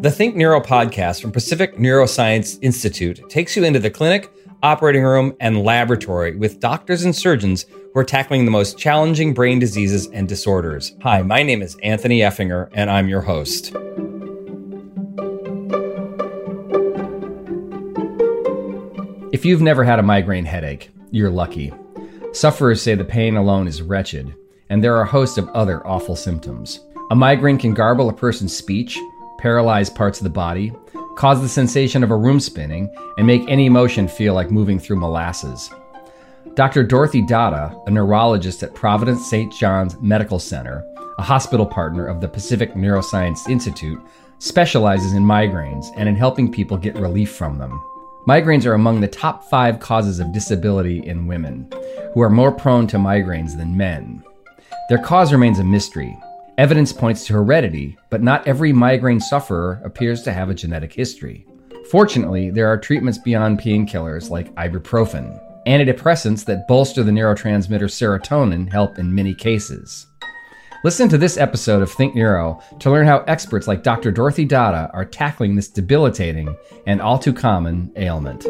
The Think Neuro podcast from Pacific Neuroscience Institute takes you into the clinic, operating room, and laboratory with doctors and surgeons who are tackling the most challenging brain diseases and disorders. Hi, my name is Anthony Effinger, and I'm your host. If you've never had a migraine headache, you're lucky. Sufferers say the pain alone is wretched, and there are a host of other awful symptoms. A migraine can garble a person's speech, paralyze parts of the body, cause the sensation of a room spinning, and make any motion feel like moving through molasses. Dr. Dorothy Datta, a neurologist at Providence St. John's Medical Center, a hospital partner of the Pacific Neuroscience Institute, specializes in migraines and in helping people get relief from them. Migraines are among the top five causes of disability in women, who are more prone to migraines than men. Their cause remains a mystery, Evidence points to heredity, but not every migraine sufferer appears to have a genetic history. Fortunately, there are treatments beyond painkillers like ibuprofen. Antidepressants that bolster the neurotransmitter serotonin help in many cases. Listen to this episode of Think Neuro to learn how experts like Dr. Dorothy Dada are tackling this debilitating and all too common ailment.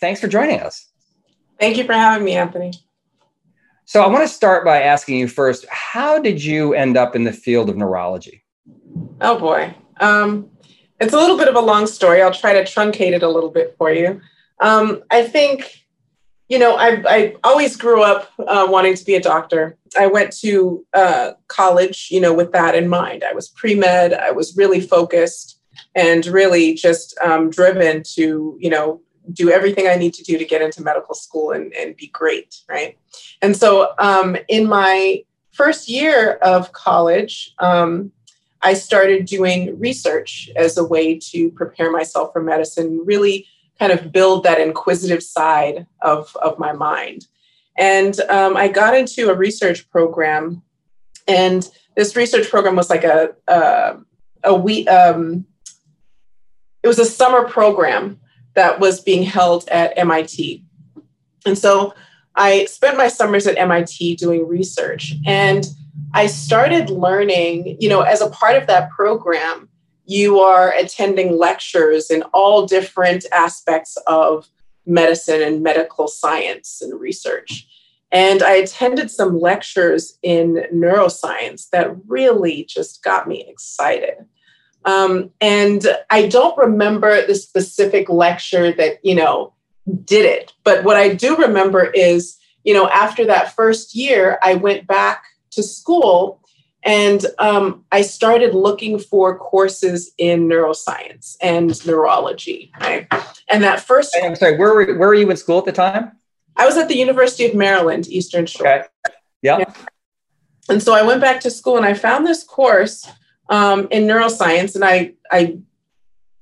Thanks for joining us. Thank you for having me, Anthony. So, I want to start by asking you first how did you end up in the field of neurology? Oh, boy. Um, it's a little bit of a long story. I'll try to truncate it a little bit for you. Um, I think, you know, I, I always grew up uh, wanting to be a doctor. I went to uh, college, you know, with that in mind. I was pre med, I was really focused and really just um, driven to, you know, do everything I need to do to get into medical school and, and be great, right? And so um, in my first year of college, um, I started doing research as a way to prepare myself for medicine, really kind of build that inquisitive side of, of my mind. And um, I got into a research program, and this research program was like a, a, a week, um, it was a summer program that was being held at MIT. And so I spent my summers at MIT doing research and I started learning, you know, as a part of that program, you are attending lectures in all different aspects of medicine and medical science and research. And I attended some lectures in neuroscience that really just got me excited. Um, and I don't remember the specific lecture that, you know, did it. But what I do remember is, you know, after that first year, I went back to school and um, I started looking for courses in neuroscience and neurology. Right? And that first. I'm sorry, where were, where were you in school at the time? I was at the University of Maryland, Eastern Shore. Okay. Yeah. yeah. And so I went back to school and I found this course um, in neuroscience, and I, I,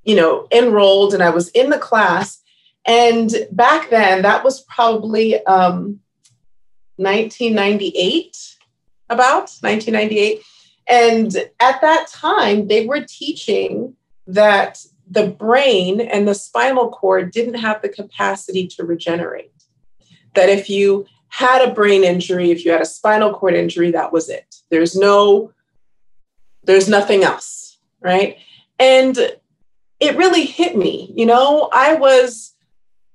you know, enrolled and I was in the class. And back then, that was probably um, 1998, about 1998. And at that time, they were teaching that the brain and the spinal cord didn't have the capacity to regenerate. That if you had a brain injury, if you had a spinal cord injury, that was it. There's no there's nothing else, right? And it really hit me. You know, I was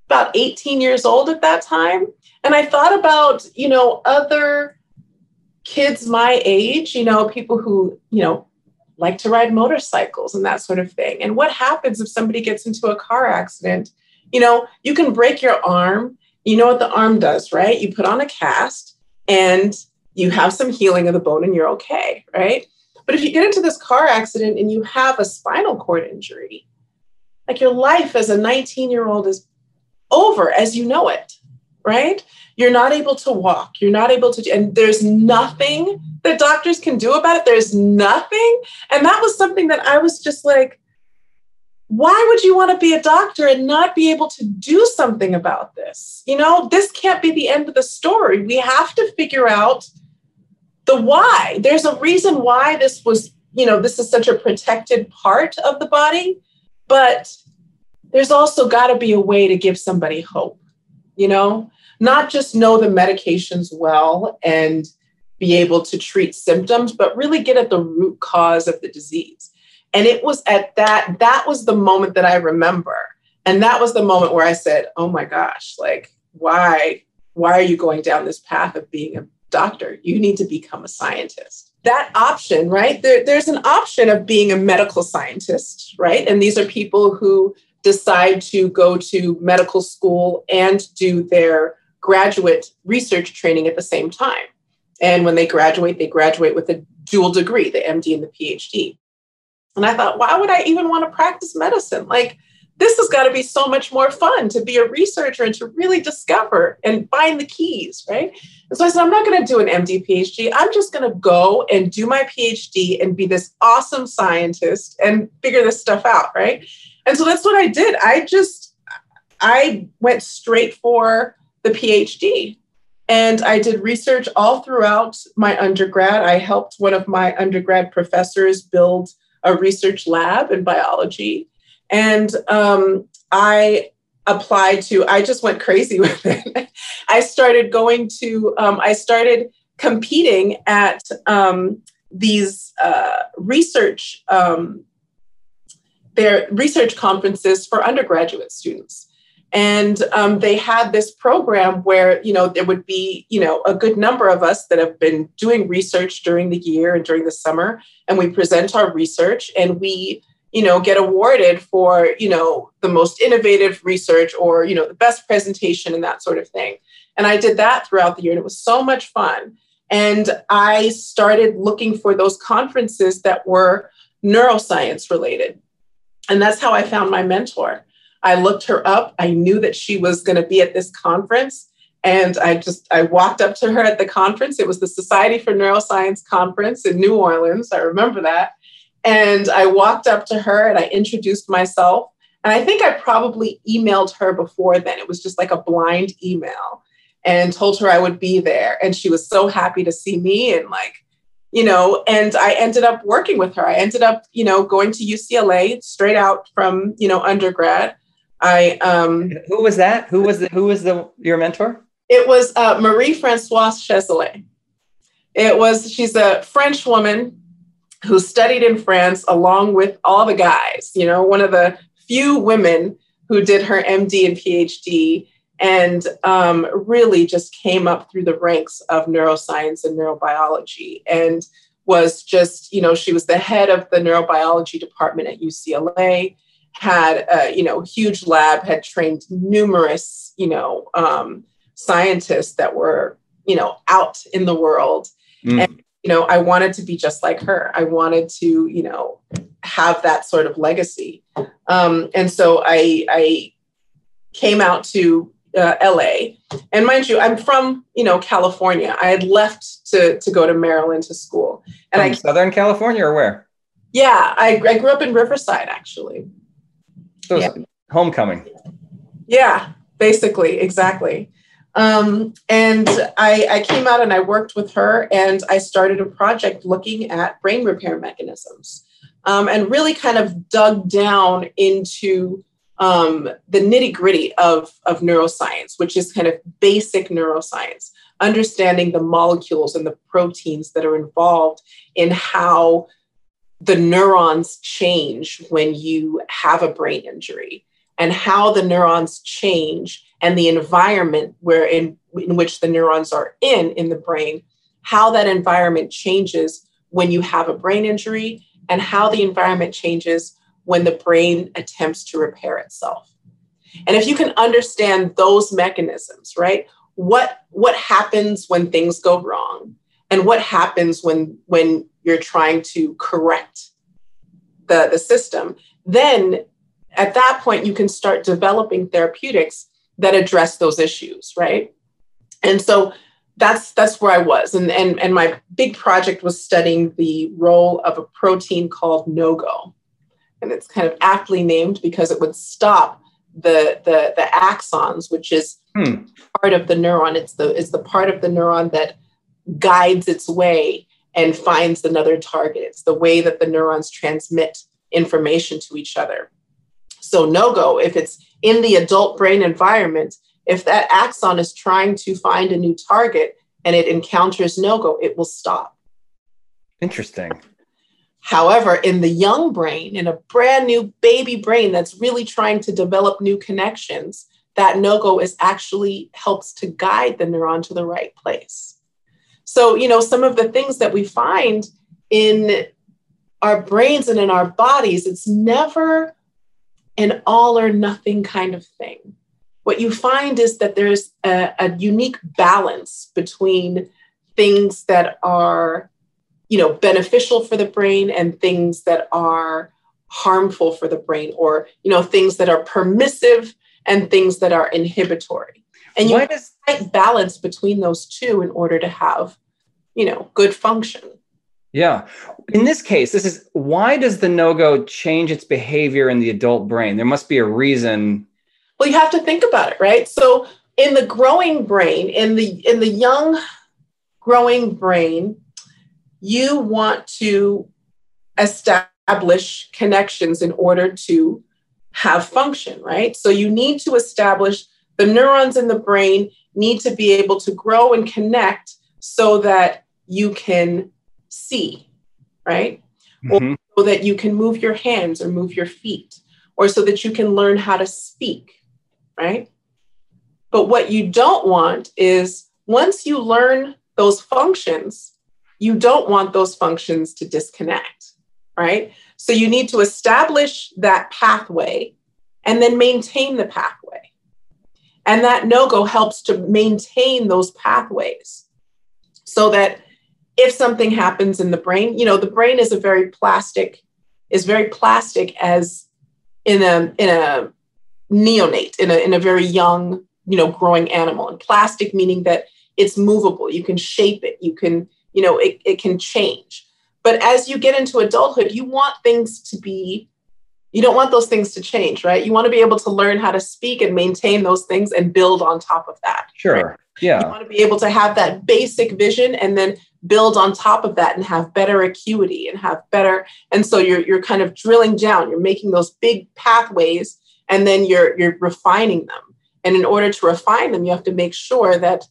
about 18 years old at that time. And I thought about, you know, other kids my age, you know, people who, you know, like to ride motorcycles and that sort of thing. And what happens if somebody gets into a car accident? You know, you can break your arm. You know what the arm does, right? You put on a cast and you have some healing of the bone and you're okay, right? But if you get into this car accident and you have a spinal cord injury, like your life as a 19 year old is over as you know it, right? You're not able to walk. You're not able to, and there's nothing that doctors can do about it. There's nothing. And that was something that I was just like, why would you want to be a doctor and not be able to do something about this? You know, this can't be the end of the story. We have to figure out the why. There's a reason why this was, you know, this is such a protected part of the body, but there's also got to be a way to give somebody hope, you know? not just know the medications well and be able to treat symptoms, but really get at the root cause of the disease. And it was at that, that was the moment that I remember. And that was the moment where I said, oh my gosh, like, why, why are you going down this path of being a doctor? You need to become a scientist. That option, right? There, there's an option of being a medical scientist, right? And these are people who decide to go to medical school and do their graduate research training at the same time. And when they graduate, they graduate with a dual degree, the MD and the PhD. And I thought, why would I even want to practice medicine? Like, this has got to be so much more fun to be a researcher and to really discover and find the keys, right? And so I said, I'm not going to do an MD PhD. I'm just going to go and do my PhD and be this awesome scientist and figure this stuff out, right? And so that's what I did. I just, I went straight for the PhD. And I did research all throughout my undergrad. I helped one of my undergrad professors build a research lab in biology. And um, I applied to, I just went crazy with it. I started going to, um, I started competing at um, these uh, research, um, their research conferences for undergraduate students and um, they had this program where you know there would be you know a good number of us that have been doing research during the year and during the summer and we present our research and we you know get awarded for you know the most innovative research or you know the best presentation and that sort of thing and i did that throughout the year and it was so much fun and i started looking for those conferences that were neuroscience related and that's how i found my mentor I looked her up. I knew that she was going to be at this conference. And I just I walked up to her at the conference. It was the Society for Neuroscience conference in New Orleans. I remember that. And I walked up to her and I introduced myself. And I think I probably emailed her before then. It was just like a blind email and told her I would be there. And she was so happy to see me and like, you know, and I ended up working with her. I ended up, you know, going to UCLA straight out from, you know, undergrad I um, who was that? Who was the, who was the your mentor? It was uh, Marie Francoise Chesselet. It was she's a French woman who studied in France along with all the guys. You know, one of the few women who did her MD and PhD, and um, really just came up through the ranks of neuroscience and neurobiology, and was just you know she was the head of the neurobiology department at UCLA had a you know huge lab, had trained numerous you know um, scientists that were you know out in the world, mm. and you know I wanted to be just like her. I wanted to you know have that sort of legacy, um, and so I I came out to uh, LA. And mind you, I'm from you know California. I had left to to go to Maryland to school. And from I Southern California or where? Yeah, I, I grew up in Riverside actually. So yeah. homecoming. Yeah, basically, exactly. Um, and I, I came out and I worked with her and I started a project looking at brain repair mechanisms um, and really kind of dug down into um, the nitty gritty of, of neuroscience, which is kind of basic neuroscience, understanding the molecules and the proteins that are involved in how the neurons change when you have a brain injury and how the neurons change and the environment where in, in which the neurons are in in the brain how that environment changes when you have a brain injury and how the environment changes when the brain attempts to repair itself. And if you can understand those mechanisms right what what happens when things go wrong and what happens when when you're trying to correct the, the system, then at that point you can start developing therapeutics that address those issues, right? And so that's that's where I was. And, and, and my big project was studying the role of a protein called NOGO. And it's kind of aptly named because it would stop the the, the axons, which is hmm. part of the neuron. It's the it's the part of the neuron that guides its way and finds another target. It's the way that the neurons transmit information to each other. So, no go, if it's in the adult brain environment, if that axon is trying to find a new target and it encounters no go, it will stop. Interesting. However, in the young brain, in a brand new baby brain that's really trying to develop new connections, that no go is actually helps to guide the neuron to the right place. So, you know, some of the things that we find in our brains and in our bodies, it's never an all or nothing kind of thing. What you find is that there's a, a unique balance between things that are you know beneficial for the brain and things that are harmful for the brain or you know things that are permissive and things that are inhibitory and you does right balance between those two in order to have you know good function yeah. In this case this is why does the no-go change its behavior in the adult brain? There must be a reason. Well you have to think about it right? So in the growing brain in the in the young growing brain you want to establish connections in order to have function, right? So you need to establish the neurons in the brain need to be able to grow and connect so that you can see, right? Mm-hmm. Or so that you can move your hands or move your feet, or so that you can learn how to speak, right? But what you don't want is once you learn those functions, you don't want those functions to disconnect, right? So you need to establish that pathway and then maintain the pathway. And that no go helps to maintain those pathways so that if something happens in the brain, you know, the brain is a very plastic, is very plastic as in a in a neonate, in a in a very young, you know, growing animal. And plastic meaning that it's movable, you can shape it, you can you know it, it can change. But as you get into adulthood you want things to be you don't want those things to change right? You want to be able to learn how to speak and maintain those things and build on top of that. Sure. Right? yeah. You want to be able to have that basic vision and then build on top of that and have better acuity and have better and so you're you're kind of drilling down you're making those big pathways and then you're you're refining them and in order to refine them you have to make sure that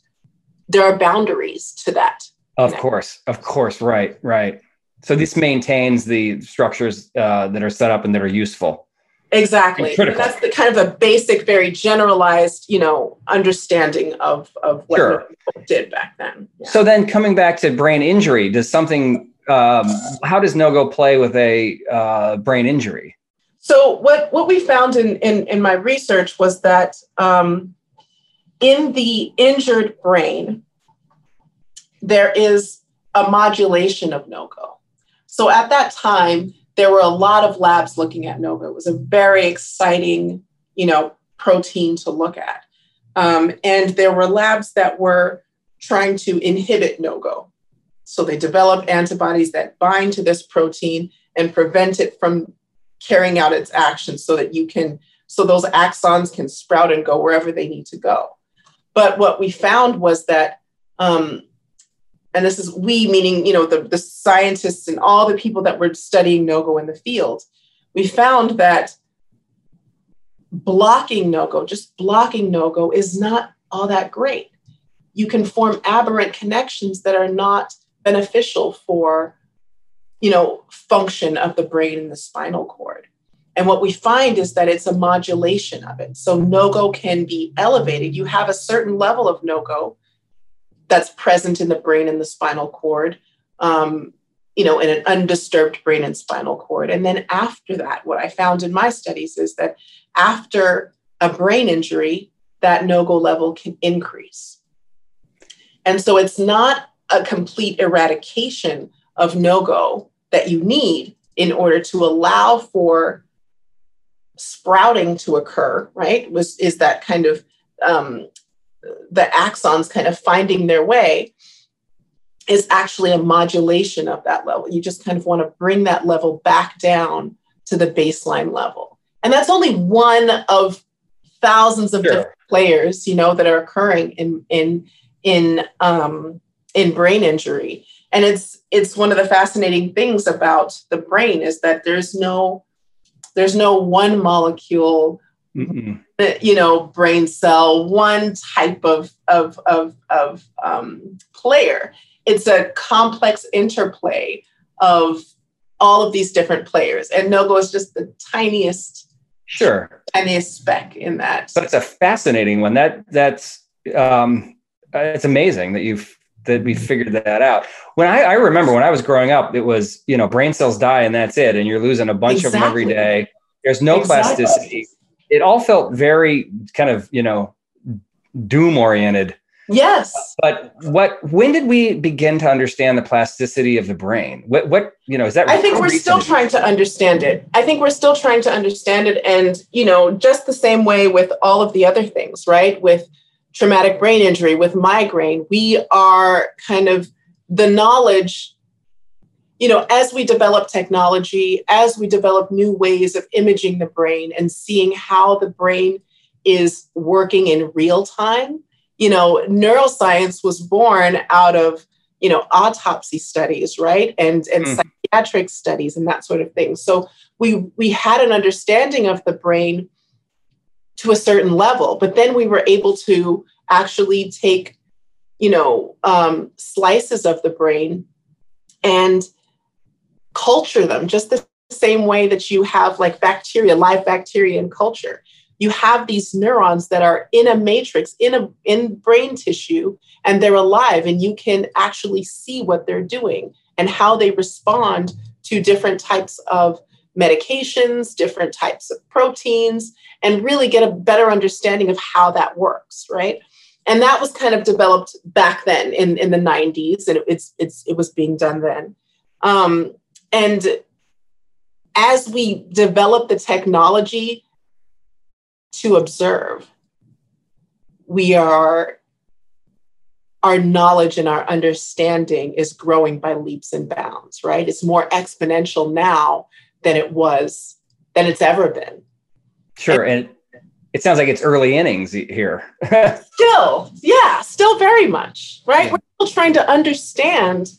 there are boundaries to that of course, of course, right, right. So this maintains the structures uh, that are set up and that are useful. Exactly. And that's the kind of a basic, very generalized, you know, understanding of of what sure. people did back then. Yeah. So then, coming back to brain injury, does something? Um, how does no go play with a uh, brain injury? So what what we found in in, in my research was that um, in the injured brain, there is a modulation of no-go. So at that time, there were a lot of labs looking at no-go. It was a very exciting, you know, protein to look at. Um, and there were labs that were trying to inhibit no-go. So they developed antibodies that bind to this protein and prevent it from carrying out its action so that you can so those axons can sprout and go wherever they need to go. But what we found was that um, and this is we meaning you know the, the scientists and all the people that were studying no-go in the field. We found that blocking no-go just blocking no-go is not all that great. You can form aberrant connections that are not beneficial for you know function of the brain and the spinal cord. And what we find is that it's a modulation of it. So no-go can be elevated. You have a certain level of no-go that's present in the brain and the spinal cord, um, you know, in an undisturbed brain and spinal cord. And then after that, what I found in my studies is that after a brain injury, that no-go level can increase. And so it's not a complete eradication of no-go that you need in order to allow for sprouting to occur, right? Was is that kind of um, the axons kind of finding their way is actually a modulation of that level. You just kind of want to bring that level back down to the baseline level. And that's only one of thousands of sure. different players, you know, that are occurring in in in um, in brain injury. And it's it's one of the fascinating things about the brain is that there's no there's no one molecule mm you know brain cell, one type of of of, of um, player. It's a complex interplay of all of these different players, and Nogo is just the tiniest. Sure. Tiniest speck in that. But it's a fascinating one. That that's um, it's amazing that you've that we figured that out. When I, I, remember when I was growing up, it was you know brain cells die and that's it, and you're losing a bunch exactly. of them every day. There's no exactly. plasticity. It all felt very kind of you know doom oriented. Yes. But what? When did we begin to understand the plasticity of the brain? What? What? You know, is that? I think we're still trying to understand it. I think we're still trying to understand it, and you know, just the same way with all of the other things, right? With traumatic brain injury, with migraine, we are kind of the knowledge, you know, as we develop technology, as we develop new ways of imaging the brain and seeing how the brain is working in real time. You know, neuroscience was born out of, you know, autopsy studies, right? And and mm. psychiatric studies and that sort of thing. So we we had an understanding of the brain to a certain level. But then we were able to actually take, you know, um, slices of the brain and culture them just the same way that you have like bacteria, live bacteria in culture. You have these neurons that are in a matrix, in a in brain tissue, and they're alive, and you can actually see what they're doing and how they respond to different types of medications, different types of proteins, and really get a better understanding of how that works, right? And that was kind of developed back then in, in the 90s, and it's it's it was being done then. Um, and as we develop the technology to observe, we are our knowledge and our understanding is growing by leaps and bounds, right? It's more exponential now than it was than it's ever been. Sure, and, and it sounds like it's early innings here. still, yeah, still very much, right? Yeah. We're still trying to understand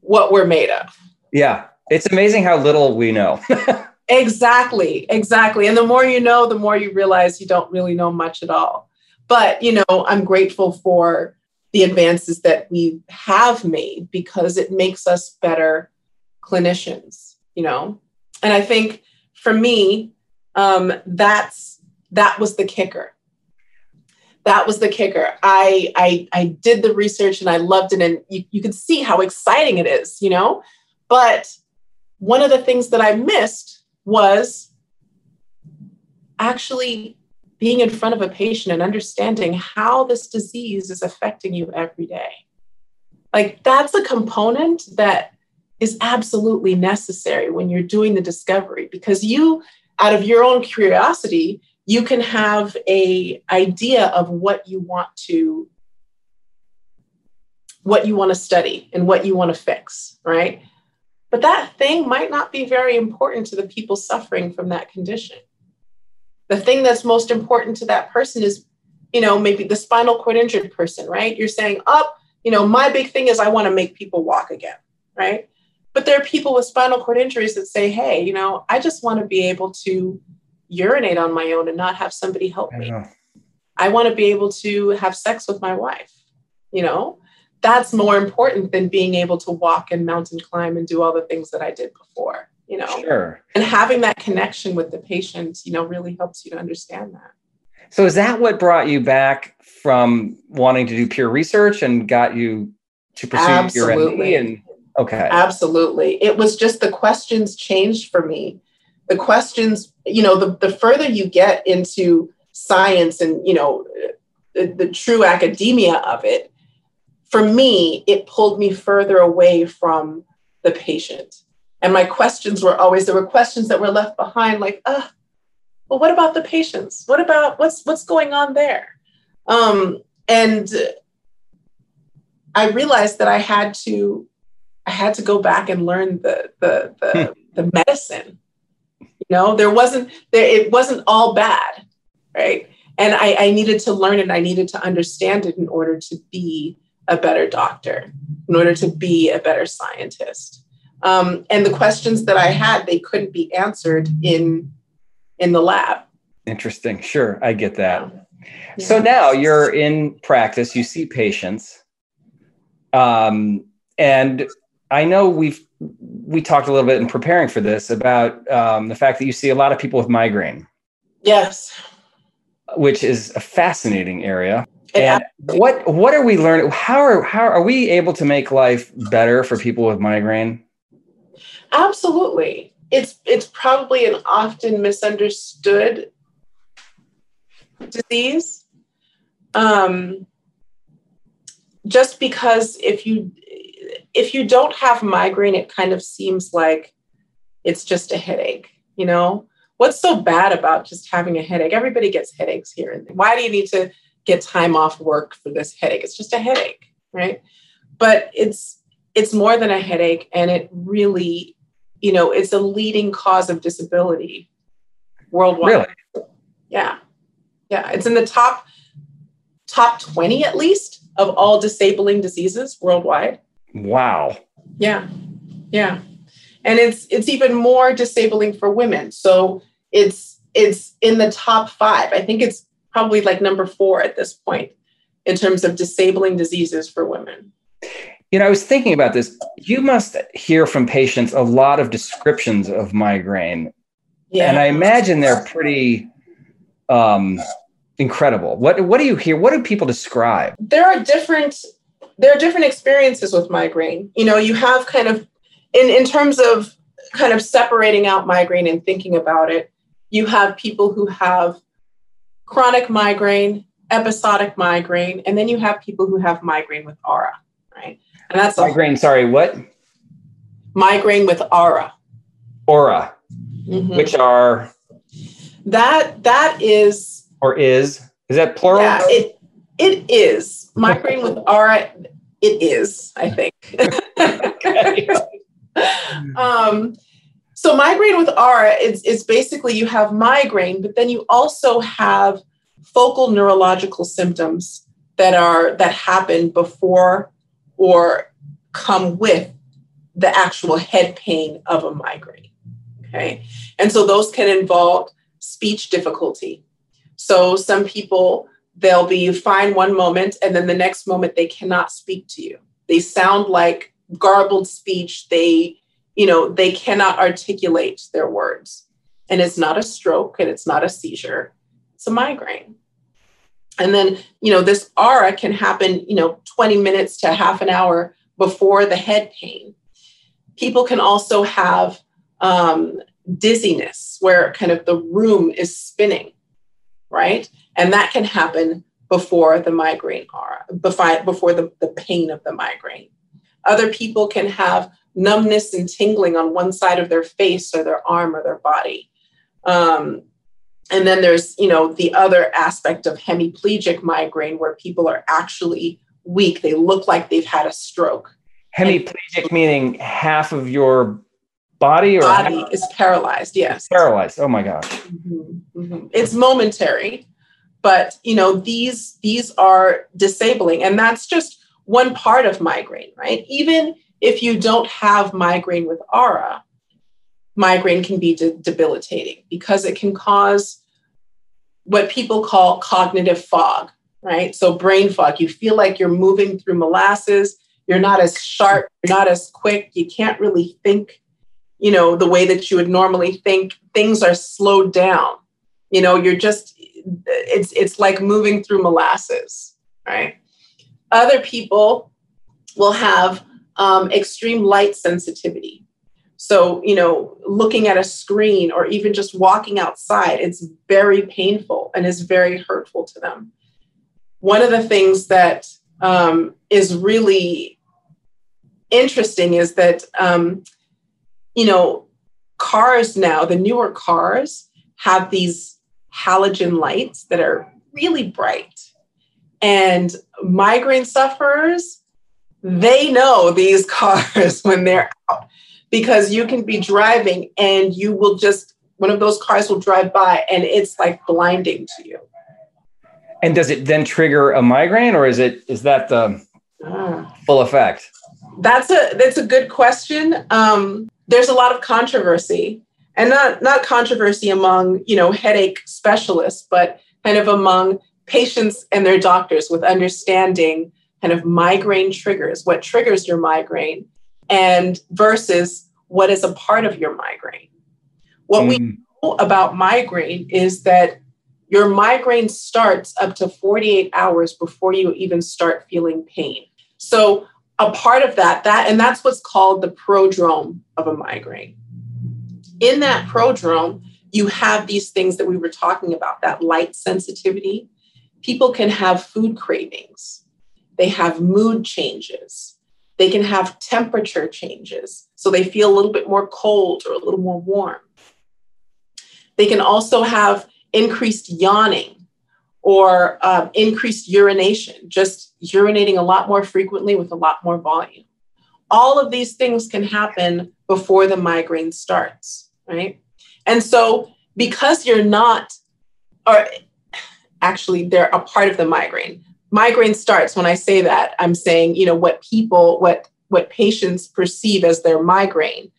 what we're made of. Yeah, it's amazing how little we know. exactly, exactly. And the more you know, the more you realize you don't really know much at all. But, you know, I'm grateful for the advances that we have made because it makes us better clinicians, you know? And I think for me, um, that's that was the kicker. That was the kicker. I, I I did the research and I loved it, and you, you could see how exciting it is, you know. But one of the things that I missed was actually being in front of a patient and understanding how this disease is affecting you every day. Like that's a component that is absolutely necessary when you're doing the discovery because you out of your own curiosity you can have a idea of what you want to what you want to study and what you want to fix right but that thing might not be very important to the people suffering from that condition the thing that's most important to that person is you know maybe the spinal cord injured person right you're saying up oh, you know my big thing is i want to make people walk again right but there are people with spinal cord injuries that say, hey, you know, I just want to be able to urinate on my own and not have somebody help me. I, I want to be able to have sex with my wife. You know, that's more important than being able to walk and mountain climb and do all the things that I did before, you know. Sure. And having that connection with the patient, you know, really helps you to understand that. So is that what brought you back from wanting to do peer research and got you to pursue Absolutely. your MD and Okay. Absolutely. It was just the questions changed for me. The questions, you know, the, the further you get into science and, you know, the, the true academia of it, for me, it pulled me further away from the patient. And my questions were always there were questions that were left behind, like, uh, well, what about the patients? What about what's what's going on there? Um, and I realized that I had to I had to go back and learn the the the, hmm. the medicine. You know, there wasn't there it wasn't all bad, right? And I, I needed to learn it. I needed to understand it in order to be a better doctor, in order to be a better scientist. Um, and the questions that I had, they couldn't be answered in in the lab. Interesting. Sure, I get that. Yeah. So now you're in practice. You see patients, um, and I know we've we talked a little bit in preparing for this about um, the fact that you see a lot of people with migraine. Yes. Which is a fascinating area. And what what are we learning? How are how are we able to make life better for people with migraine? Absolutely. It's it's probably an often misunderstood disease. Um, just because if you if you don't have migraine, it kind of seems like it's just a headache, you know? What's so bad about just having a headache? Everybody gets headaches here. And why do you need to get time off work for this headache? It's just a headache, right? But it's it's more than a headache and it really, you know, it's a leading cause of disability worldwide. Really? Yeah. Yeah, it's in the top top 20 at least of all disabling diseases worldwide. Wow. Yeah. Yeah. And it's it's even more disabling for women. So it's it's in the top 5. I think it's probably like number 4 at this point in terms of disabling diseases for women. You know, I was thinking about this. You must hear from patients a lot of descriptions of migraine. Yeah. And I imagine they're pretty um, incredible. What what do you hear? What do people describe? There are different there are different experiences with migraine. You know, you have kind of in in terms of kind of separating out migraine and thinking about it, you have people who have chronic migraine, episodic migraine, and then you have people who have migraine with aura, right? And that's migraine. A, sorry, what? Migraine with aura. Aura, mm-hmm. which are that that is or is is that plural? Yeah, it it is migraine with aura. It is, I think. um, so migraine with aura is, is basically you have migraine, but then you also have focal neurological symptoms that are that happen before or come with the actual head pain of a migraine. Okay. And so those can involve speech difficulty. So some people they'll be fine one moment and then the next moment they cannot speak to you. They sound like garbled speech. They you know, they cannot articulate their words. And it's not a stroke and it's not a seizure, it's a migraine. And then, you know, this aura can happen, you know, 20 minutes to half an hour before the head pain. People can also have um, dizziness where kind of the room is spinning, right? And that can happen before the migraine aura, before the, the pain of the migraine. Other people can have numbness and tingling on one side of their face or their arm or their body. Um, and then there's, you know, the other aspect of hemiplegic migraine where people are actually weak. They look like they've had a stroke. Hemiplegic and, meaning half of your body or body half? is paralyzed. Yes, paralyzed. Oh my gosh. Mm-hmm, mm-hmm. It's momentary, but you know these these are disabling, and that's just one part of migraine, right? Even if you don't have migraine with aura, migraine can be de- debilitating because it can cause what people call cognitive fog, right? So, brain fog. You feel like you're moving through molasses. You're not as sharp, you're not as quick. You can't really think, you know, the way that you would normally think. Things are slowed down. You know, you're just, it's, it's like moving through molasses, right? Other people will have um, extreme light sensitivity. So, you know, looking at a screen or even just walking outside, it's very painful and is very hurtful to them. One of the things that um, is really interesting is that, um, you know, cars now, the newer cars have these halogen lights that are really bright. And migraine sufferers they know these cars when they're out because you can be driving and you will just one of those cars will drive by and it's like blinding to you. And does it then trigger a migraine or is it is that the ah. full effect? That's a that's a good question. Um, there's a lot of controversy and not not controversy among you know headache specialists, but kind of among patients and their doctors with understanding kind of migraine triggers, what triggers your migraine, and versus what is a part of your migraine. What mm. we know about migraine is that your migraine starts up to 48 hours before you even start feeling pain. So a part of that, that and that's what's called the prodrome of a migraine. In that prodrome, you have these things that we were talking about, that light sensitivity. People can have food cravings. They have mood changes. They can have temperature changes. So they feel a little bit more cold or a little more warm. They can also have increased yawning or um, increased urination, just urinating a lot more frequently with a lot more volume. All of these things can happen before the migraine starts, right? And so, because you're not, or actually, they're a part of the migraine. Migraine starts when I say that, I'm saying, you know, what people, what what patients perceive as their migraine,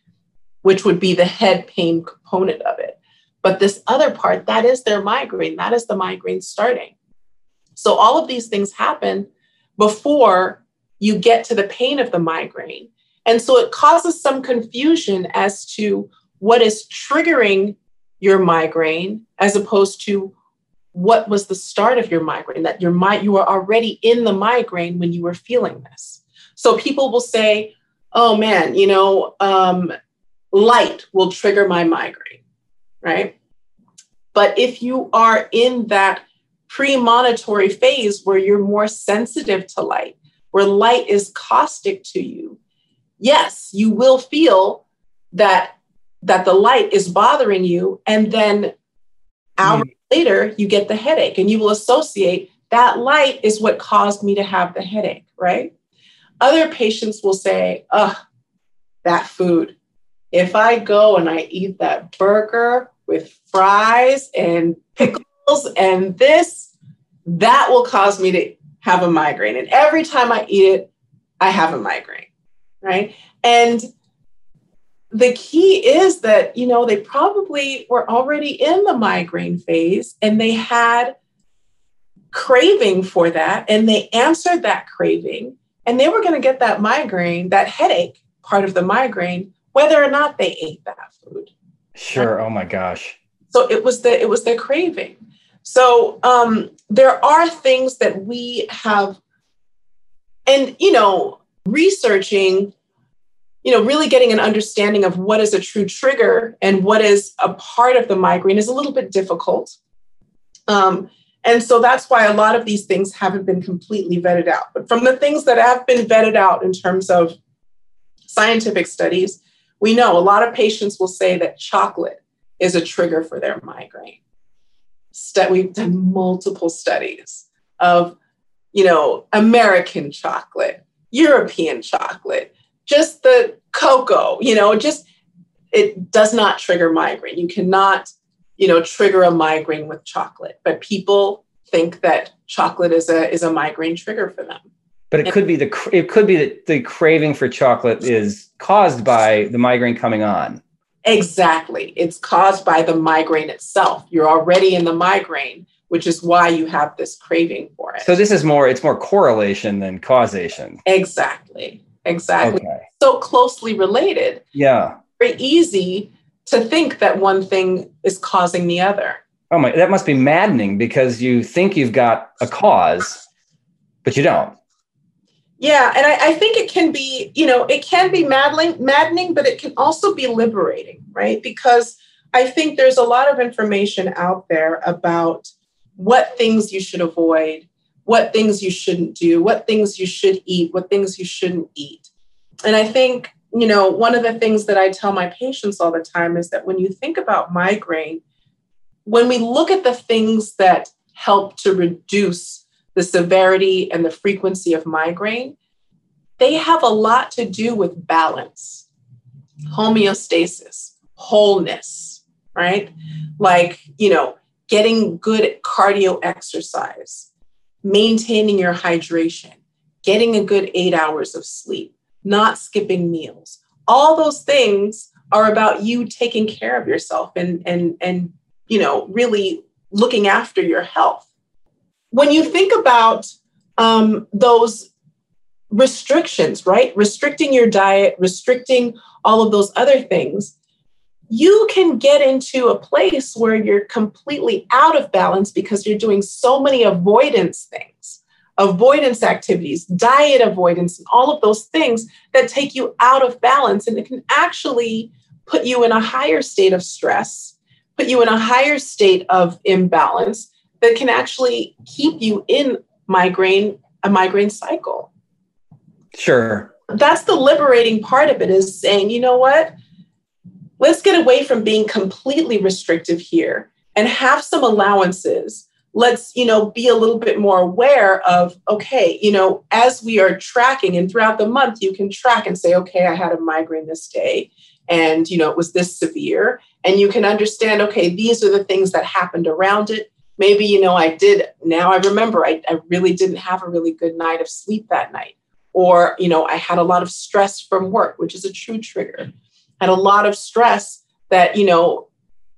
which would be the head pain component of it. But this other part, that is their migraine, that is the migraine starting. So all of these things happen before you get to the pain of the migraine. And so it causes some confusion as to what is triggering your migraine as opposed to what was the start of your migraine that your mi- you were already in the migraine when you were feeling this so people will say oh man you know um, light will trigger my migraine right? But if you are in that premonitory phase where you're more sensitive to light, where light is caustic to you, yes, you will feel that that the light is bothering you and then hours mm. later you get the headache and you will associate that light is what caused me to have the headache, right? Other patients will say, "Oh, that food. If I go and I eat that burger with fries and pickles and this, that will cause me to have a migraine. And every time I eat it, I have a migraine, right? And the key is that, you know, they probably were already in the migraine phase and they had craving for that and they answered that craving and they were going to get that migraine, that headache part of the migraine, whether or not they ate that food. Sure. Oh my gosh. So it was the it was their craving. So um, there are things that we have, and you know, researching, you know, really getting an understanding of what is a true trigger and what is a part of the migraine is a little bit difficult. Um, and so that's why a lot of these things haven't been completely vetted out. But from the things that have been vetted out in terms of scientific studies, we know a lot of patients will say that chocolate is a trigger for their migraine. we've done multiple studies of, you know, American chocolate, European chocolate, just the cocoa, you know, just it does not trigger migraine. You cannot, you know, trigger a migraine with chocolate, but people think that chocolate is a is a migraine trigger for them. But it could be the it could be that the craving for chocolate is caused by the migraine coming on. Exactly. It's caused by the migraine itself. You're already in the migraine, which is why you have this craving for it. So this is more it's more correlation than causation. Exactly. Exactly. Okay. So closely related. Yeah. Very easy to think that one thing is causing the other. Oh my, that must be maddening because you think you've got a cause, but you don't. Yeah, and I, I, think it can be, you know, it can be maddening, maddening, but it can also be liberating, right? Because I think there's a lot of information out there about what things you should avoid, what things you shouldn't do, what things you should eat, what things you shouldn't eat. And I think, you know, one of the things that I tell my patients all the time is that when you think about migraine, when we look at the things that help to reduce the severity and the frequency of migraine, they have a lot to do with balance, homeostasis, wholeness, right? Like, you know, getting good cardio exercise, maintaining your hydration, getting a good eight hours of sleep, not skipping meals. All those things are about you taking care of yourself and and and you know really looking after your health when you think about um, those restrictions right restricting your diet restricting all of those other things you can get into a place where you're completely out of balance because you're doing so many avoidance things avoidance activities, diet avoidance, and all of those things that take you out of balance. And it can actually put you in a higher state of stress, put you in a higher state of imbalance that can actually keep you in migraine, a migraine cycle. Sure. That's the liberating part of it is saying, you know what? Let's get away from being completely restrictive here and have some allowances. Let's you know be a little bit more aware of okay you know as we are tracking and throughout the month you can track and say okay i had a migraine this day and you know it was this severe. And you can understand okay these are the things that happened around it. Maybe you know i did now i remember I, I really didn't have a really good night of sleep that night. Or you know i had a lot of stress from work which is a true trigger had a lot of stress that you know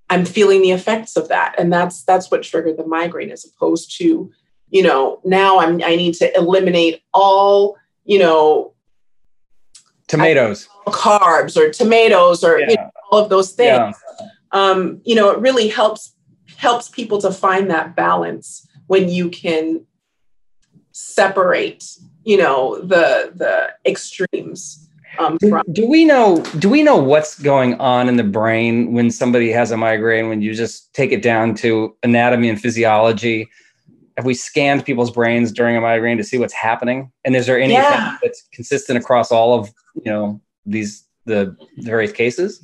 I'm feeling the effects of that. And that's that's what triggered the migraine as opposed to, you know, now I'm I need to eliminate all, you know, tomatoes, carbs or tomatoes or yeah. you know, all of those things. Yeah. Um, you know, it really helps helps people to find that balance when you can separate, you know, the the extremes um, do, do, we know do we know what's going on in the brain when somebody has a migraine when you just take it down to anatomy and physiology? Have we scanned people's brains during a migraine to see what's happening? And is there anything yeah. that's consistent across all of you know these the various cases?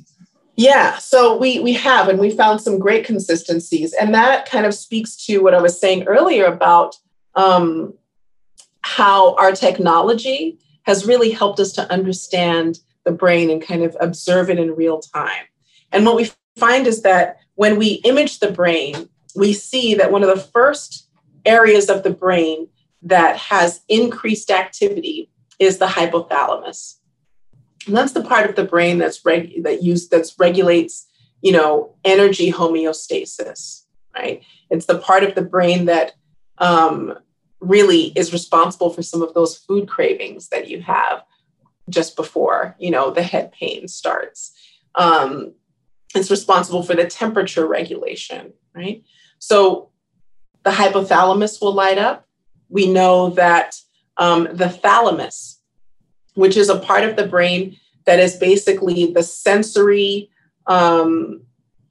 Yeah so we we have and we found some great consistencies and that kind of speaks to what i was saying earlier about um, how our technology has really helped us to understand the brain and kind of observe it in real time. And what we find is that when we image the brain, we see that one of the first areas of the brain that has increased activity is the hypothalamus. And that's the part of the brain that's reg- that use that's regulates, you know, energy homeostasis, right? It's the part of the brain that um, really is responsible for some of those food cravings that you have just before you know the head pain starts. Um, it's responsible for the temperature regulation right? So the hypothalamus will light up. We know that um, the thalamus which is a part of the brain that is basically the sensory um,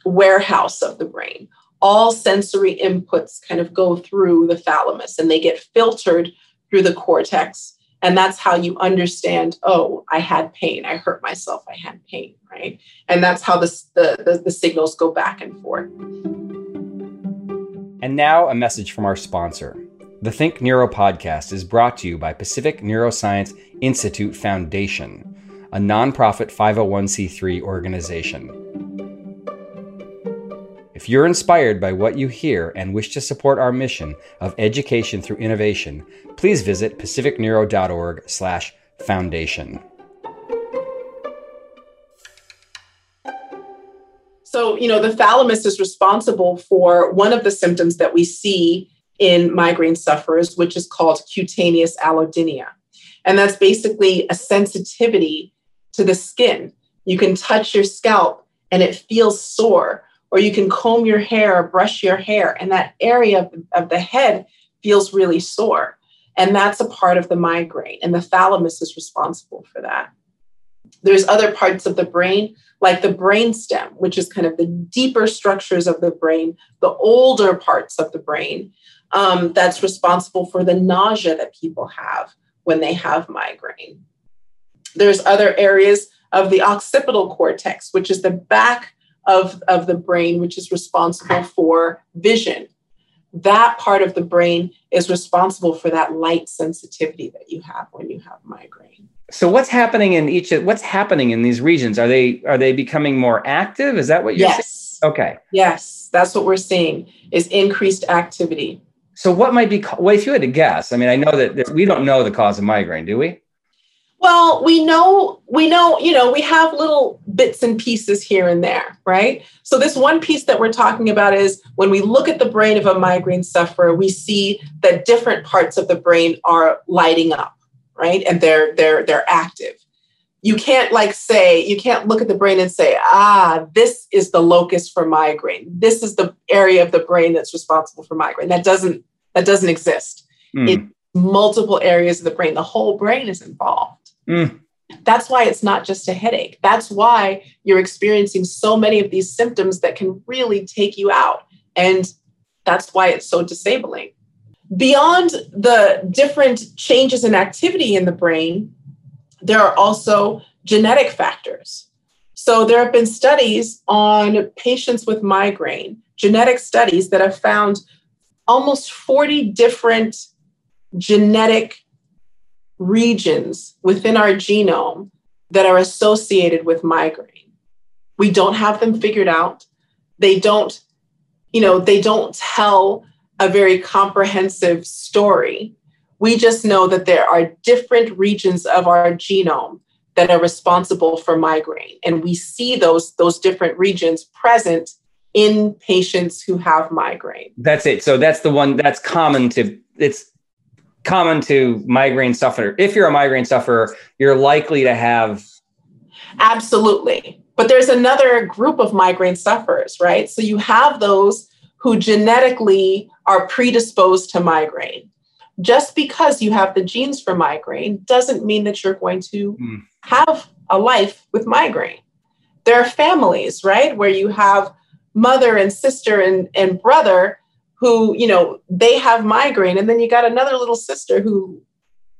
warehouse of the brain all sensory inputs kind of go through the thalamus and they get filtered through the cortex. And that's how you understand, oh, I had pain, I hurt myself, I had pain, right? And that's how the, the, the signals go back and forth. And now a message from our sponsor. The Think Neuro podcast is brought to you by Pacific Neuroscience Institute Foundation, a nonprofit 501c3 organization. If you're inspired by what you hear and wish to support our mission of education through innovation, please visit pacificneuro.org/foundation. So, you know, the thalamus is responsible for one of the symptoms that we see in migraine sufferers, which is called cutaneous allodynia. And that's basically a sensitivity to the skin. You can touch your scalp and it feels sore or you can comb your hair or brush your hair, and that area of, of the head feels really sore. And that's a part of the migraine, and the thalamus is responsible for that. There's other parts of the brain, like the brain stem, which is kind of the deeper structures of the brain, the older parts of the brain, um, that's responsible for the nausea that people have when they have migraine. There's other areas of the occipital cortex, which is the back of, of the brain, which is responsible for vision. That part of the brain is responsible for that light sensitivity that you have when you have migraine. So what's happening in each of what's happening in these regions? Are they are they becoming more active? Is that what you're yes. saying? Okay. Yes, that's what we're seeing is increased activity. So what might be well if you had to guess? I mean, I know that we don't know the cause of migraine, do we? Well, we know, we know, you know, we have little bits and pieces here and there, right? So, this one piece that we're talking about is when we look at the brain of a migraine sufferer, we see that different parts of the brain are lighting up, right? And they're they're they're active. You can't like say, you can't look at the brain and say, ah, this is the locus for migraine. This is the area of the brain that's responsible for migraine. That doesn't that doesn't exist. Mm. Multiple areas of the brain, the whole brain is involved. Mm. That's why it's not just a headache. That's why you're experiencing so many of these symptoms that can really take you out. And that's why it's so disabling. Beyond the different changes in activity in the brain, there are also genetic factors. So there have been studies on patients with migraine, genetic studies that have found almost 40 different genetic regions within our genome that are associated with migraine. We don't have them figured out. They don't, you know, they don't tell a very comprehensive story. We just know that there are different regions of our genome that are responsible for migraine and we see those those different regions present in patients who have migraine. That's it. So that's the one that's common to it's common to migraine sufferer. If you're a migraine sufferer, you're likely to have. Absolutely. But there's another group of migraine sufferers, right? So you have those who genetically are predisposed to migraine. Just because you have the genes for migraine doesn't mean that you're going to mm. have a life with migraine. There are families, right, where you have mother and sister and, and brother who, you know, they have migraine. And then you got another little sister who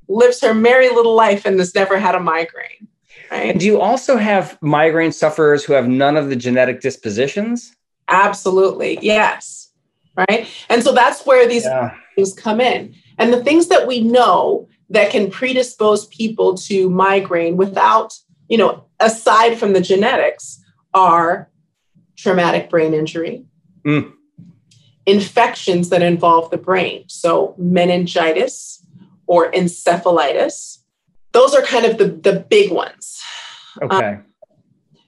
lives her merry little life and has never had a migraine. Right? Do you also have migraine sufferers who have none of the genetic dispositions? Absolutely. Yes. Right. And so that's where these yeah. things come in. And the things that we know that can predispose people to migraine without, you know, aside from the genetics are traumatic brain injury, mm infections that involve the brain. So, meningitis or encephalitis, those are kind of the, the big ones. Okay. Um,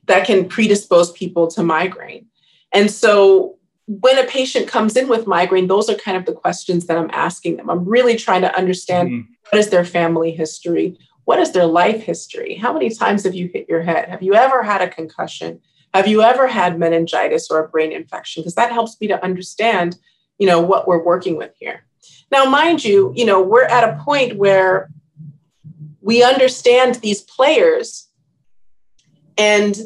that can predispose people to migraine. And so, when a patient comes in with migraine, those are kind of the questions that I'm asking them. I'm really trying to understand mm-hmm. what is their family history? What is their life history? How many times have you hit your head? Have you ever had a concussion? Have you ever had meningitis or a brain infection? Because that helps me to understand, you know, what we're working with here. Now, mind you, you know, we're at a point where we understand these players and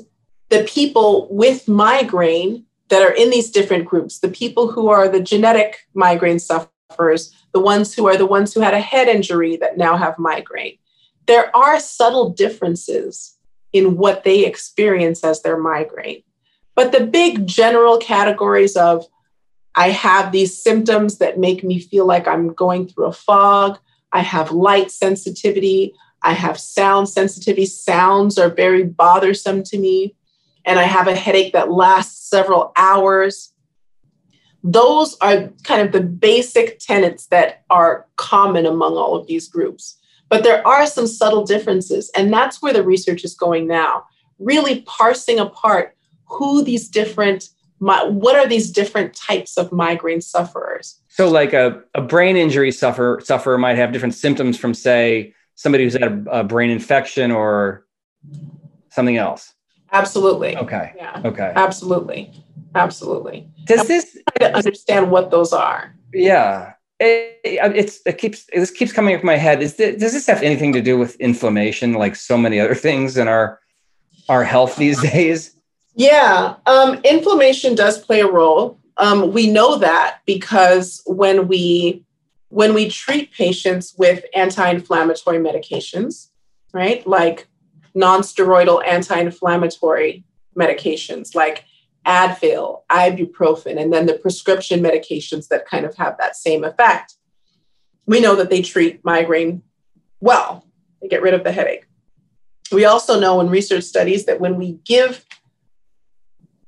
the people with migraine that are in these different groups, the people who are the genetic migraine sufferers, the ones who are the ones who had a head injury that now have migraine. There are subtle differences in what they experience as their migraine. But the big general categories of I have these symptoms that make me feel like I'm going through a fog, I have light sensitivity, I have sound sensitivity, sounds are very bothersome to me, and I have a headache that lasts several hours. Those are kind of the basic tenets that are common among all of these groups. But there are some subtle differences, and that's where the research is going now, really parsing apart who these different what are these different types of migraine sufferers? So like a, a brain injury sufferer sufferer might have different symptoms from say somebody who's had a, a brain infection or something else. Absolutely. Okay. Yeah. Okay. Absolutely. Absolutely. Does this try to understand what those are. Yeah it, it's it keeps this keeps coming up in my head. Is this, does this have anything to do with inflammation, like so many other things in our our health these days? Yeah, um, inflammation does play a role. Um, we know that because when we when we treat patients with anti-inflammatory medications, right, like non-steroidal anti-inflammatory medications, like Advil, ibuprofen, and then the prescription medications that kind of have that same effect. We know that they treat migraine well, they get rid of the headache. We also know in research studies that when we give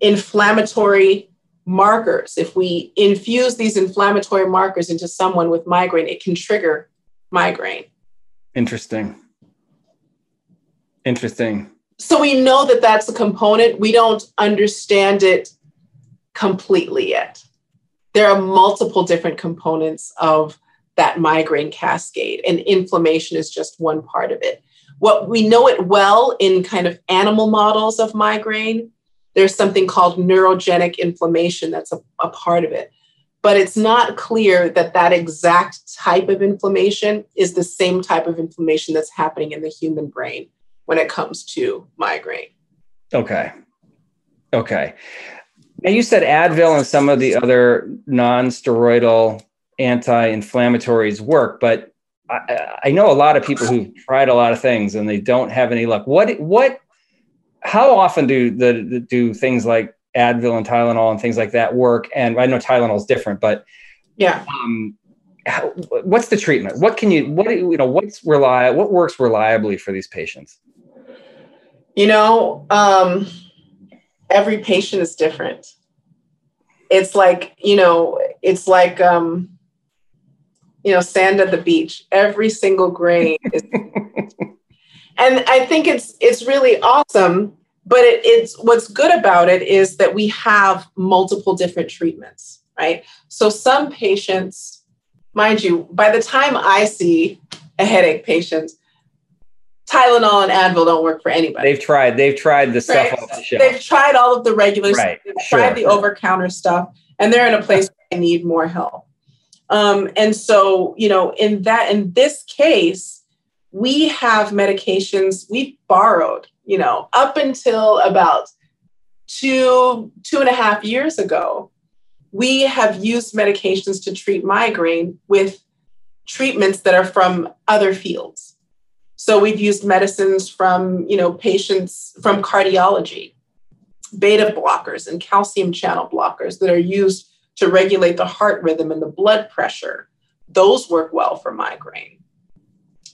inflammatory markers, if we infuse these inflammatory markers into someone with migraine, it can trigger migraine. Interesting. Interesting. So we know that that's a component. We don't understand it completely yet. There are multiple different components of that migraine cascade, and inflammation is just one part of it. What we know it well in kind of animal models of migraine, there's something called neurogenic inflammation that's a, a part of it. But it's not clear that that exact type of inflammation is the same type of inflammation that's happening in the human brain when it comes to migraine. Okay. Okay. Now you said Advil and some of the other non-steroidal anti-inflammatories work, but I, I, know a lot of people who've tried a lot of things and they don't have any luck. What what? How often do the do things like Advil and Tylenol and things like that work? And I know Tylenol is different, but yeah. Um, how, what's the treatment? What can you what you know? What's rely? What works reliably for these patients? You know, um, every patient is different. It's like you know, it's like um, you know, sand at the beach. Every single grain is and I think it's it's really awesome. But it, it's what's good about it is that we have multiple different treatments, right? So some patients, mind you, by the time I see a headache patient, Tylenol and Advil don't work for anybody. They've tried. They've tried the stuff right? off the shelf. They've tried all of the regular right. stuff. They've sure. tried the over-counter stuff, and they're in a place where they need more help. Um, and so, you know, in that, in this case, we have medications we've borrowed, you know, up until about two, two and a half years ago, we have used medications to treat migraine with treatments that are from other fields. So we've used medicines from, you know, patients from cardiology, beta blockers and calcium channel blockers that are used to regulate the heart rhythm and the blood pressure. Those work well for migraine.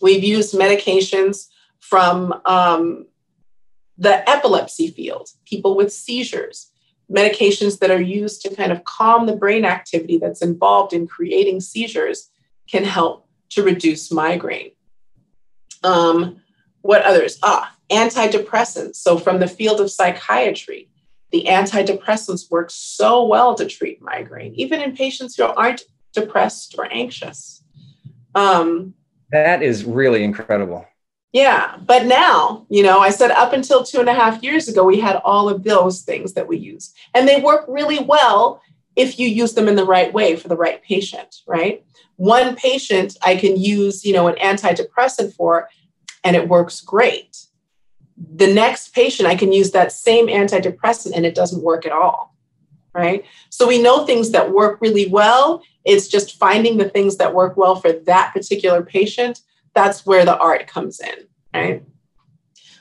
We've used medications from um, the epilepsy field, people with seizures, medications that are used to kind of calm the brain activity that's involved in creating seizures can help to reduce migraine. Um, what others? Ah, antidepressants. So, from the field of psychiatry, the antidepressants work so well to treat migraine, even in patients who aren't depressed or anxious. Um, that is really incredible. Yeah. But now, you know, I said up until two and a half years ago, we had all of those things that we use, and they work really well if you use them in the right way for the right patient, right? One patient I can use, you know, an antidepressant for, and it works great the next patient, I can use that same antidepressant and it doesn't work at all. Right. So we know things that work really well. It's just finding the things that work well for that particular patient. That's where the art comes in. Right.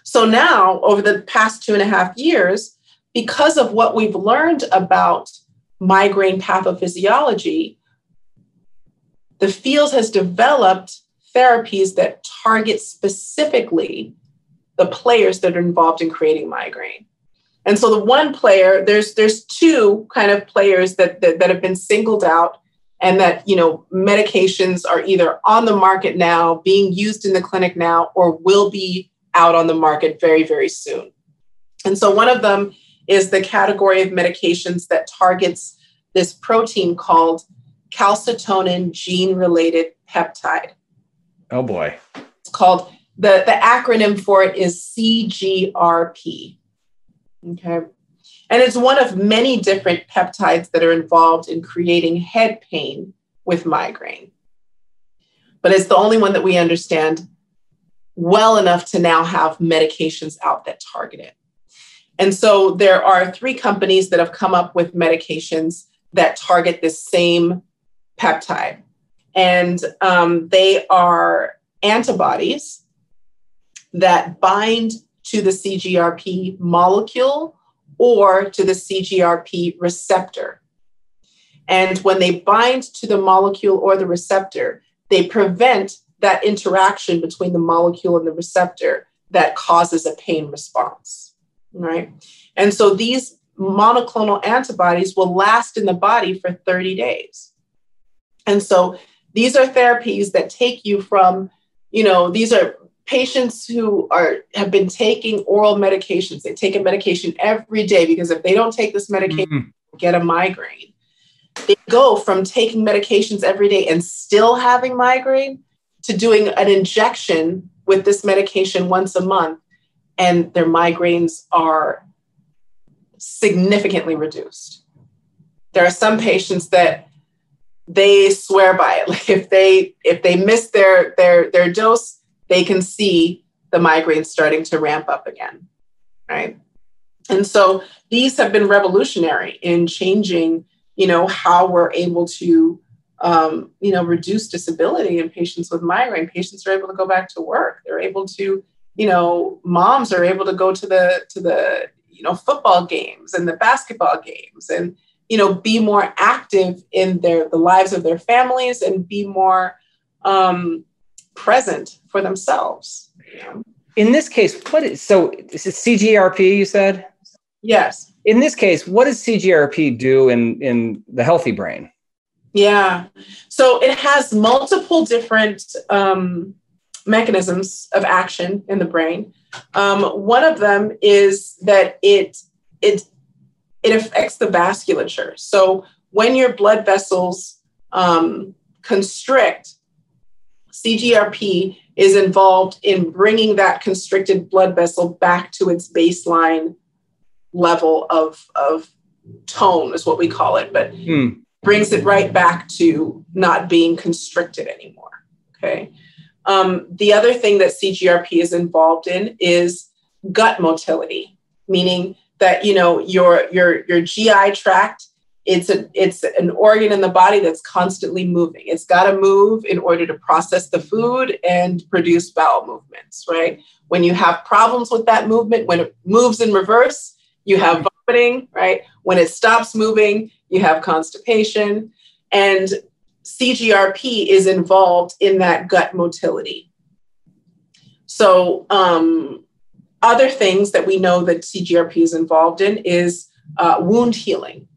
So now, over the past two and a half years, because of what we've learned about migraine pathophysiology, the field has developed therapies that target specifically the players that are involved in creating migraine. And so the one player, there's there's two kind of players that, that, that have been singled out and that you know medications are either on the market now, being used in the clinic now, or will be out on the market very, very soon. And so one of them is the category of medications that targets this protein called calcitonin gene related peptide. Oh boy. It's called the, the acronym for it is CGRP. Okay. And it's one of many different peptides that are involved in creating head pain with migraine. But it's the only one that we understand well enough to now have medications out that target it. And so there are three companies that have come up with medications that target this same peptide. And um, they are antibodies that bind to the CGRP molecule or to the CGRP receptor. And when they bind to the molecule or the receptor, they prevent that interaction between the molecule and the receptor that causes a pain response. Right. And so these monoclonal antibodies will last in the body for 30 days. And so these are therapies that take you from, you know, these are patients who are have been taking oral medications, they take a medication every day because if they don't take this medication, mm-hmm. get a migraine. They go from taking medications every day and still having migraine to doing an injection with this medication once a month, and their migraines are significantly reduced. There are some patients that they swear by it. Like if they if they miss their their their dose, they can see the migraines starting to ramp up again. Right. And so these have been revolutionary in changing, you know, how we're able to um, you know, reduce disability in patients with migraine. Patients are able to go back to work. They're able to, you know, moms are able to go to the to the you know football games and the basketball games and you know be more active in their the lives of their families and be more um, present for themselves. In this case, what is so? Is it CGRP? You said yes. In this case, what does CGRP do in in the healthy brain? Yeah, so it has multiple different um, mechanisms of action in the brain. Um, one of them is that it it it affects the vasculature. So when your blood vessels um, constrict, CGRP is involved in bringing that constricted blood vessel back to its baseline level of, of tone, is what we call it, but hmm. brings it right back to not being constricted anymore. Okay. Um, the other thing that CGRP is involved in is gut motility, meaning that you know your your your GI tract it's a it's an organ in the body that's constantly moving. It's got to move in order to process the food and produce bowel movements right? When you have problems with that movement when it moves in reverse you have vomiting right? When it stops moving you have constipation. And cgrp is involved in that gut motility so um, other things that we know that cgrp is involved in is uh, wound healing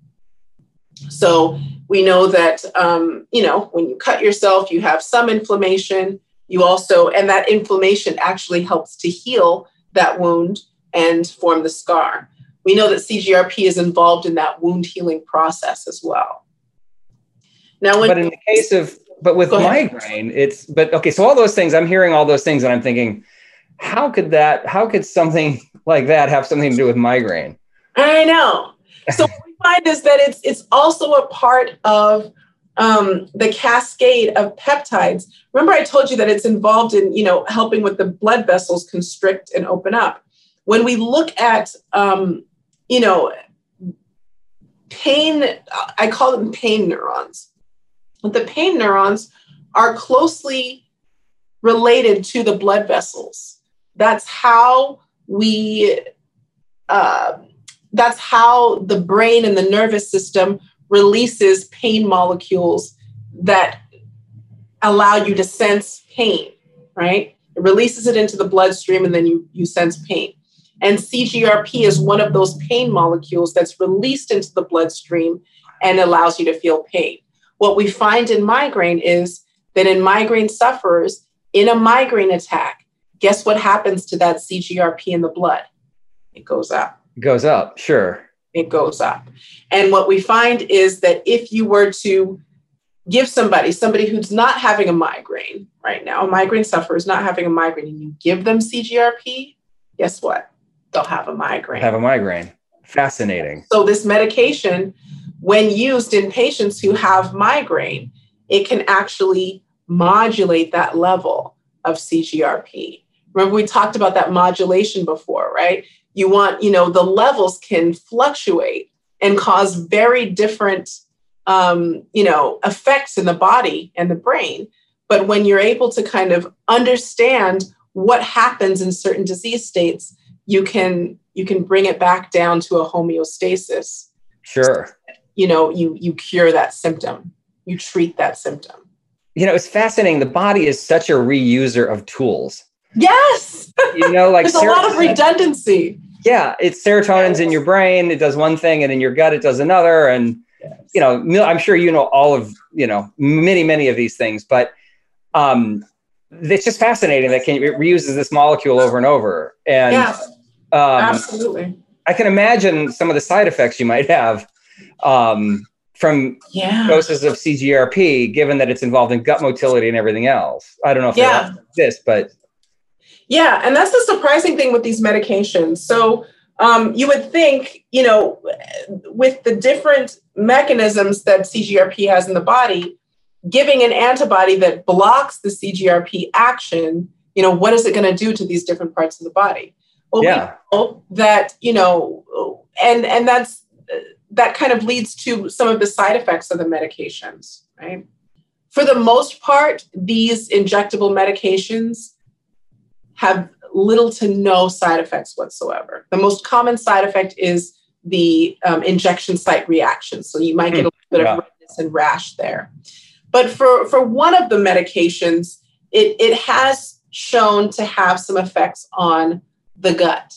so we know that, um, you know, when you cut yourself, you have some inflammation. You also, and that inflammation actually helps to heal that wound and form the scar. We know that CGRP is involved in that wound healing process as well. Now, when, but in the case of, but with migraine, it's, but okay, so all those things, I'm hearing all those things and I'm thinking, how could that, how could something like that have something to do with migraine? I know. So we find is that it's it's also a part of um, the cascade of peptides. Remember, I told you that it's involved in you know helping with the blood vessels constrict and open up. When we look at um, you know pain, I call them pain neurons. The pain neurons are closely related to the blood vessels. That's how we uh, that's how the brain and the nervous system releases pain molecules that allow you to sense pain, right? It releases it into the bloodstream and then you, you sense pain. And CGRP is one of those pain molecules that's released into the bloodstream and allows you to feel pain. What we find in migraine is that in migraine sufferers, in a migraine attack, guess what happens to that CGRP in the blood? It goes up It goes up, sure. It goes up. And what we find is that if you were to give somebody, somebody who's not having a migraine right now, a migraine sufferer is not having a migraine, and you give them CGRP, guess what? They'll have a migraine. Have a migraine. Fascinating. So, this medication, when used in patients who have migraine, it can actually modulate that level of CGRP. Remember, we talked about that modulation before, right? you want you know the levels can fluctuate and cause very different um, you know effects in the body and the brain but when you're able to kind of understand what happens in certain disease states you can you can bring it back down to a homeostasis sure you know you you cure that symptom you treat that symptom you know it's fascinating the body is such a reuser of tools yes you know like there's a lot of redundancy yeah, it's serotonin's in your brain. It does one thing, and in your gut, it does another. And yes. you know, I'm sure you know all of you know many many of these things. But um, it's just fascinating that can, it reuses this molecule over and over. And yeah, um, absolutely. I can imagine some of the side effects you might have um, from yeah. doses of CGRP, given that it's involved in gut motility and everything else. I don't know if yeah. this, but yeah, and that's the surprising thing with these medications. So um, you would think, you know, with the different mechanisms that CGRP has in the body, giving an antibody that blocks the CGRP action, you know, what is it going to do to these different parts of the body? Well, yeah. we know that, you know, and and that's that kind of leads to some of the side effects of the medications, right? For the most part, these injectable medications have little to no side effects whatsoever. The most common side effect is the um, injection site reaction. So you might get a little bit yeah. of redness and rash there. But for, for one of the medications, it, it has shown to have some effects on the gut.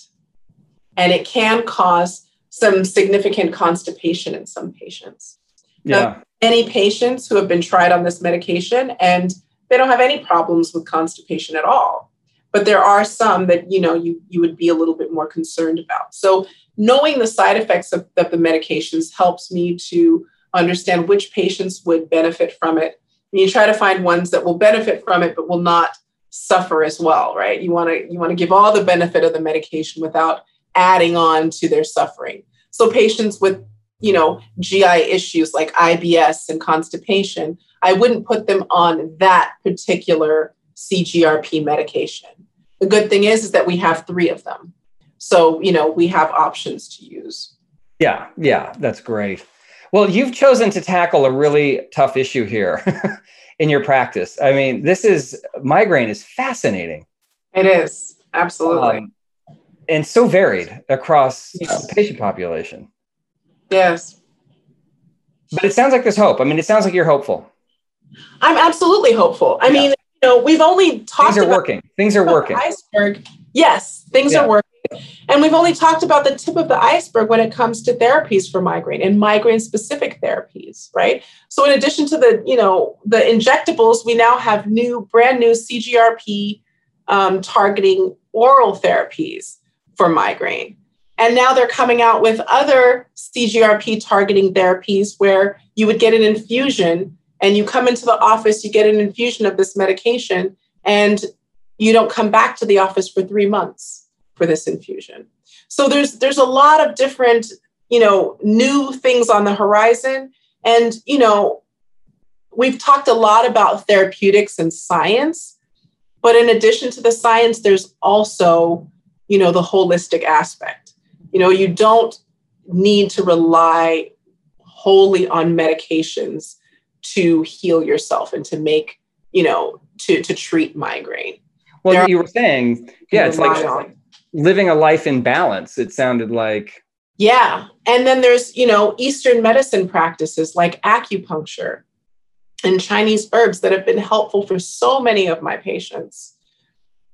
And it can cause some significant constipation in some patients. Yeah. Now, many patients who have been tried on this medication and they don't have any problems with constipation at all. But there are some that you know you you would be a little bit more concerned about. So knowing the side effects of, of the medications helps me to understand which patients would benefit from it. And you try to find ones that will benefit from it but will not suffer as well, right? You want to you want to give all the benefit of the medication without adding on to their suffering. So patients with, you know, GI issues like IBS and constipation, I wouldn't put them on that particular CGRP medication. The good thing is, is that we have three of them. So, you know, we have options to use. Yeah, yeah, that's great. Well, you've chosen to tackle a really tough issue here in your practice. I mean, this is migraine is fascinating. It is, absolutely. Um, and so varied across yes. the patient population. Yes. But it sounds like there's hope. I mean, it sounds like you're hopeful. I'm absolutely hopeful. I yeah. mean, you know, we've only talked things are working. Things are working. Iceberg. Yes, things yeah. are working. And we've only talked about the tip of the iceberg when it comes to therapies for migraine and migraine specific therapies, right? So in addition to the, you know, the injectables, we now have new brand new CGRP um, targeting oral therapies for migraine. And now they're coming out with other CGRP targeting therapies where you would get an infusion and you come into the office, you get an infusion of this medication, and you don't come back to the office for three months for this infusion. So there's there's a lot of different, you know, new things on the horizon. And, you know, we've talked a lot about therapeutics and science, but in addition to the science, there's also you know the holistic aspect. You know you don't need to rely wholly on medications to heal yourself and to make you know to to treat migraine. Well there you were saying yeah it's like on. living a life in balance. It sounded like yeah. And then there's you know eastern medicine practices like acupuncture and chinese herbs that have been helpful for so many of my patients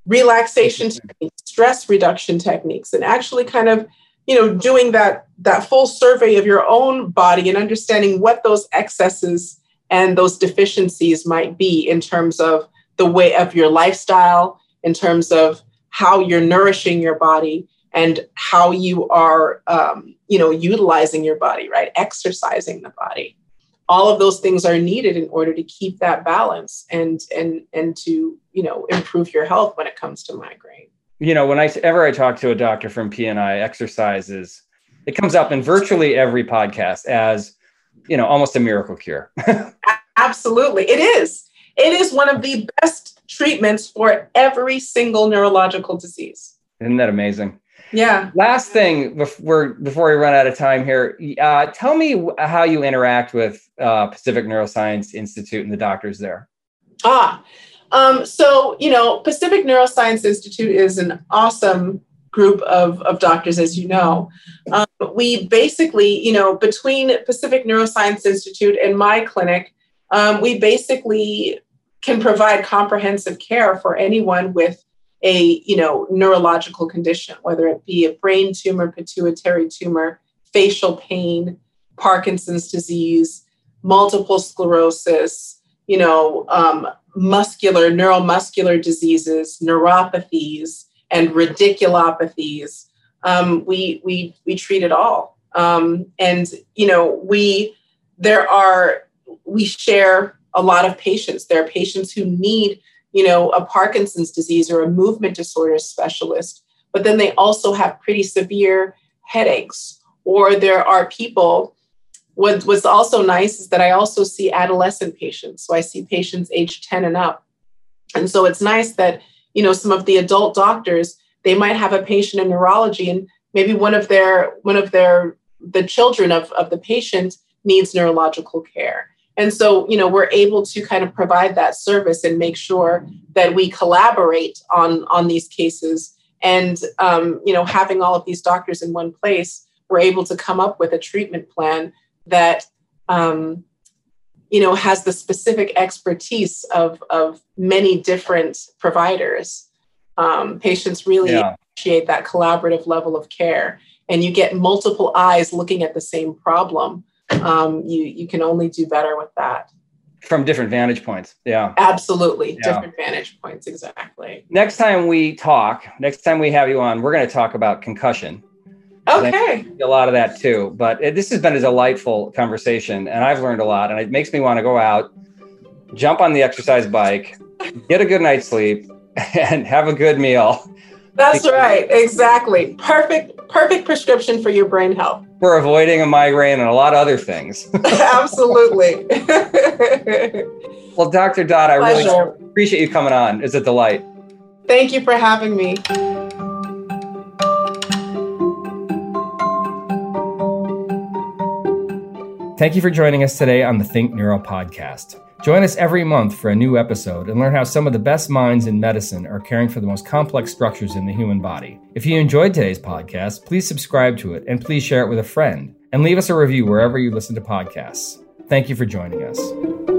relaxation techniques, stress reduction techniques, and actually kind of, you know, doing that that full survey of your own body and understanding what those excesses and those deficiencies might be in terms of the way of your lifestyle, in terms of how you're nourishing your body and how you are um, you know utilizing your body right? Exercising the body all of those things are needed in order to keep that balance and and and to you know improve your health when it comes to migraine. You know when i ever i talk to a doctor from pni exercises it comes up in virtually every podcast as you know almost a miracle cure. Absolutely. It is. It is one of the best treatments for every single neurological disease. Isn't that amazing yeah. Last thing before before we run out of time here, uh, tell me how you interact with uh, Pacific Neuroscience Institute and the doctors there. Ah, um, so you know, Pacific Neuroscience Institute is an awesome group of, of doctors, as you know. Um, we basically, you know, between Pacific Neuroscience Institute and my clinic, um, we basically can provide comprehensive care for anyone with a you know neurological condition whether it be a brain tumor pituitary tumor facial pain parkinson's disease multiple sclerosis you know, um, muscular, neuromuscular diseases, neuropathies, and radiculopathies. Um, we we we treat it all, um, and you know we there are we share a lot of patients. There are patients who need you know a Parkinson's disease or a movement disorder specialist, but then they also have pretty severe headaches, or there are people what, what's also nice is that I also see adolescent patients. So I see patients age 10 and up. And so it's nice that, you know, some of the adult doctors, they might have a patient in neurology and maybe one of their, one of their, the children of, of the patient needs neurological care. And so, you know, we're able to kind of provide that service and make sure that we collaborate on, on these cases. And, um, you know, having all of these doctors in one place, we're able to come up with a treatment plan that um, you know has the specific expertise of of many different providers um, patients really yeah. appreciate that collaborative level of care and you get multiple eyes looking at the same problem um, you you can only do better with that from different vantage points yeah absolutely yeah. different vantage points exactly next time we talk next time we have you on we're going to talk about concussion Okay. A lot of that too. But it, this has been a delightful conversation, and I've learned a lot, and it makes me want to go out, jump on the exercise bike, get a good night's sleep, and have a good meal. That's because right. Exactly. Perfect, perfect prescription for your brain health. For avoiding a migraine and a lot of other things. Absolutely. well, Dr. Dodd, I Pleasure. really appreciate you coming on. It's a delight. Thank you for having me. Thank you for joining us today on the Think Neuro podcast. Join us every month for a new episode and learn how some of the best minds in medicine are caring for the most complex structures in the human body. If you enjoyed today's podcast, please subscribe to it and please share it with a friend and leave us a review wherever you listen to podcasts. Thank you for joining us.